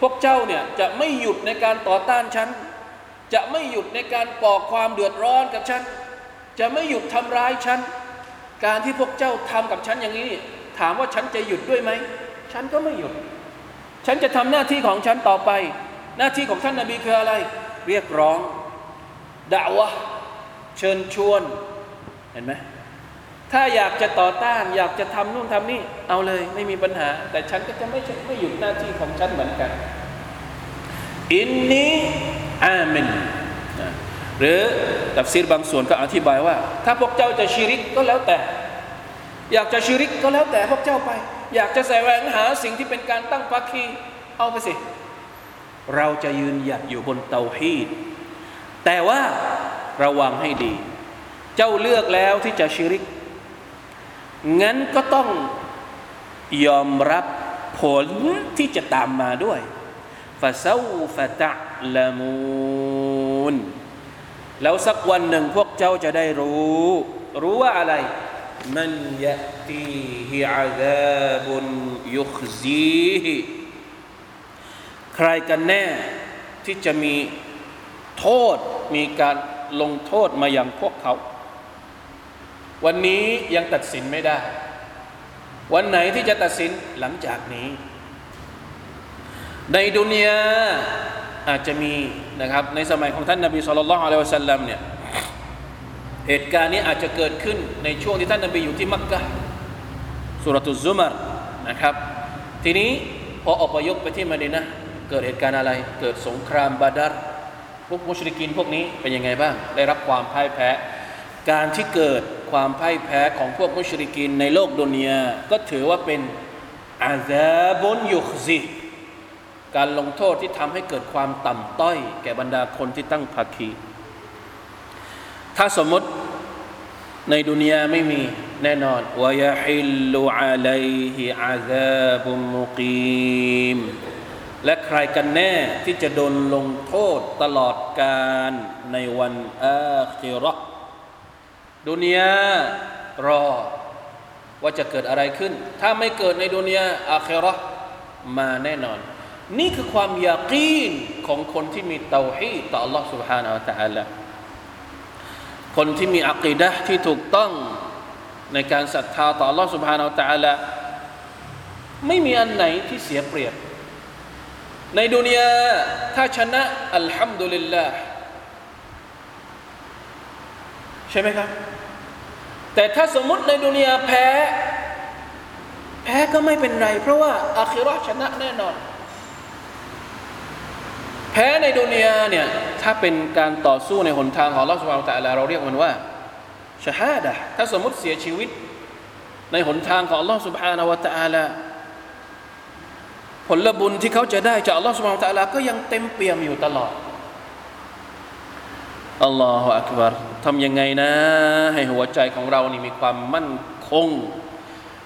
พวกเจ้าเนี่ยจะไม่หยุดในการต่อต้านฉัน จะไม่หยุดในการก่อความเดือดร้อนกับฉัน จะไม่หยุดทำร้ายฉัน การที่พวกเจ้าทำกับฉันอย่างนี้ ถามว่าฉันจะหยุดด้วยไหม ฉันก็ไม่หยุด ฉันจะทำหน้าที่ของฉันต่อไป หน้าที่ของท่านนาบีคืออะไร เรียกร้องด่าวะเชิญชวน เห็นไหมถ้าอยากจะต่อต้าน อยากจะทำนู่นทำนี่ เอาเลยไม่มีปัญหา แต่ฉันก็จะไม่ไม่หยุดหน้าที่ของฉันเหมือนกัน อินนีอามินหรือตัฟซีรบางส่วนก็อธิบายว่า ถ้าพวกเจ้าจะชิริกก็แล้วแต่ อยากจะชิริกก็แล้วแต่พวกเจ้าไป อยากจะแสวงหาสิ่งที่เป็นการตั้งภาคีเอาไปสิ เราจะยืนหยัดอยู่บนเตาฮีดแต่ว่าระวังให้ดี เจ้าเลือกแล้วที่จะชิริก งั้นก็ต้องยอมรับผลที่จะตามมาด้วยฟาซาฟะตะละมูนแล้วสักวันหนึ่งพวกเจ้าจะได้รู้ รู้ว่าอะไร มันยะตีฮิอาซาบุนยุคซีฮิใครกันแน่ที่จะมีโทษมีการลงโทษมาอย่างพวกเขา วันนี้ยังตัดสินไม่ได้ วันไหนที่จะตัดสินหลังจากนี้ ในดุนยาอาจจะมีนะครับในสมัยของท่านนบีสุลต่านละฮ์อะลัยฮิวะสัลลัมเนี่ย เหตุการณ์นี้อาจจะเกิดขึ้นในช่วงที่ท่านนบีอยู่ที่มักกะสุรตุซุมารนะครับ ทีนี้พออพยพไปที่มาดินะเกิดเหตุการณ์อะไร เกิดสงครามบาดาร์พวกมุชริกินพวกนี้เป็นยังไงบ้าง ได้รับความพ่ายแพ้ การที่เกิดความพ่ายแพ้ของพวกมุชริกินในโลกดุนยาก็ถือว่าเป็นอาซาบุนยุคซีการลงโทษที่ทำให้เกิดความต่ำต้อย แก่บรรดาคนที่ตั้งภาคี ถ้าสมมติในดุนยาไม่มีแน่นอนวายฮิลลุอะลัยฮิอาซาบุมุกีมและใครกันแน่ที่จะโดนลงโทษตลอดการในวันอาคิรอดุนยารอว่าจะเกิดอะไรขึ้น ถ้าไม่เกิดในดุนยาอาคิรอมาแน่นอน นี่คือความยากีนของคนที่มีเตาฮีต่อ Allah سبحانه และ تعالى คนที่มีอักีดะที่ถูกต้องในการศรัทธาต่อ Allah سبحانه และ تعالى ไม่มีอันไหนที่เสียเปรียบในดุนยาถ้าชนะอัลฮัมดุลิลลาห์ใช่ไหมครับ แต่ถ้าสมมติในดุนยาแพ้ แพ้ก็ไม่เป็นไร เพราะว่าอาคิรอชนะแน่นอน แพ้ในดุนยาเนี่ยถ้าเป็นการต่อสู้ในหนทางของลอสวาตะลาเราเรียกมันว่าชาฮาดะถ้าสมมติเสียชีวิต ในหนทางของลอสุบฮานาวะตะอาลาผลบุญที่เขาจะได้จากอัลลอฮฺสุบฮานตะลาก็ยังเต็มเปี่ยมอยู่ตลอดالله أكبرทำยังไงนะ ให้หัวใจของเรานี่มีความมั่นคง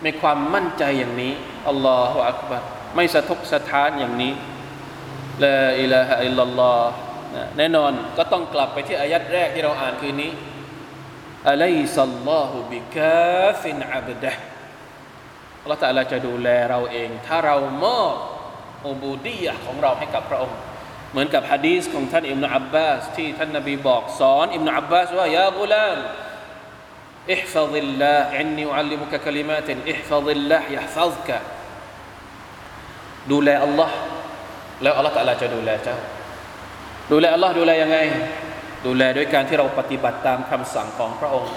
มีความมั่นใจอย่างนี้الله أكبرไม่สะทกสะท้านอย่างนี้ لا إله إلا اللهแน่นอนก็ต้องกลับไปที่อายัดแรกที่เราอ่านคืนนี้أليس الله بكاف عبدهอัลลอฮฺตาลาจะดูแลเราเอง ถ้าเรามอบอุบูดียะของเราให้กับพระองค์ เหมือนกับฮะดีสของท่านอิมนุอับบาสที่ท่านนบีบอกสอนอิมนุอับบาสว่ายาบุลานอิฮฟาดิลลาห์อินนิอุอัลลิมุกะคลิมาตินอิฮฟาดิลลาห์ยะฮฟาซกะดูแลอัลลอฮ์ แล้วอัลลอฮ์ตะลาจะดูแลเจ้า ดูแลอัลลอฮ์ดูแลยังไง ดูแลด้วยการที่เราปฏิบัติตามคำสั่งของพระองค์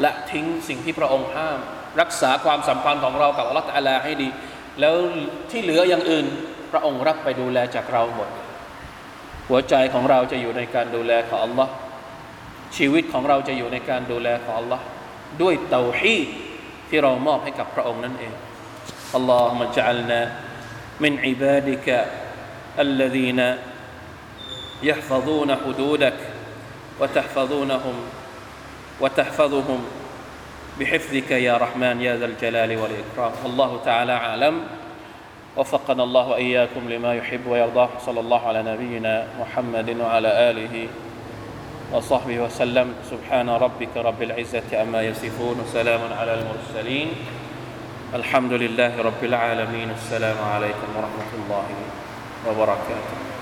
และทิ้งสิ่งที่พระองค์ห้าม รักษาความสัมพันธ์ของเรากับอัลลอฮ์ตะลาให้ดี แล้วที่เหลืออย่างอื่น พระองค์รับไปดูแลจากเราหมด หัวใจของเราจะอยู่ในการดูแลของอัลลอฮ์ชีวิตของเราจะอยู่ในการดูแลของอัลลอฮ์ด้วยเตาฮีดที่เรามอบให้กับพระองค์นั่นเองอัลลอฮฺมะจัลนา من عبادك الذين يحفظون حدودك وتحفظونهم وتحفظهم بحفظك يا رحمن يا ذا الجلال والإكرام. والله تعالى أعلم. وفقنا الله وإياكم لما يحب ويرضاه. صلى الله على نبينا محمد وعلى آله وصحبه وسلم. سبحان ربك رب العزة عما يصفون. وسلام على المرسلين. الحمد لله رب العالمين. السلام عليكم ورحمة الله. وبركاته.